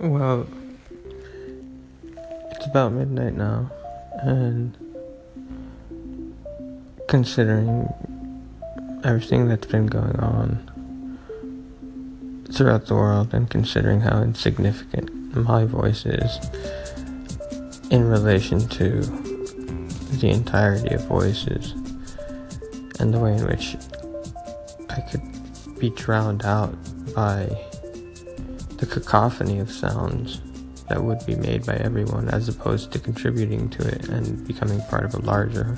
Well, it's about midnight now, and considering everything that's been going on throughout the world, and considering how insignificant my voice is in relation to the entirety of voices, and the way in which I could be drowned out by the cacophony of sounds that would be made by everyone as opposed to contributing to it and becoming part of a larger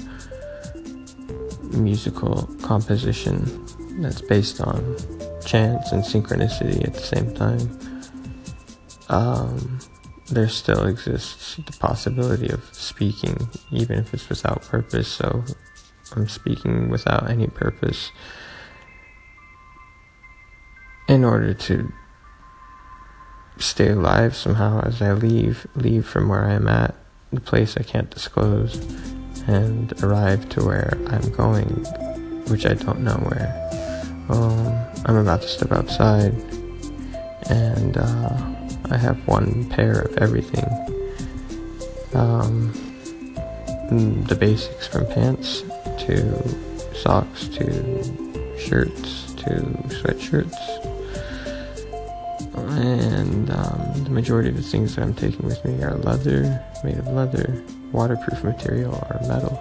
musical composition that's based on chance and synchronicity at the same time. Um, there still exists the possibility of speaking, even if it's without purpose. So I'm speaking without any purpose in order to stay alive somehow as I leave leave from where I am at, the place I can't disclose, and arrive to where I'm going, which I don't know where. Um, I'm about to step outside, and uh, I have one pair of everything. Um, the basics from pants to socks to shirts to sweatshirts and um, the majority of the things that I'm taking with me are leather, made of leather, waterproof material, or metal,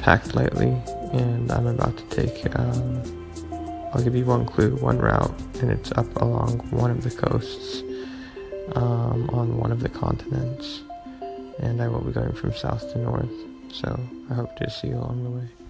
packed lightly. And I'm about to take, um, I'll give you one clue, one route, and it's up along one of the coasts um, on one of the continents. And I will be going from south to north, so I hope to see you along the way.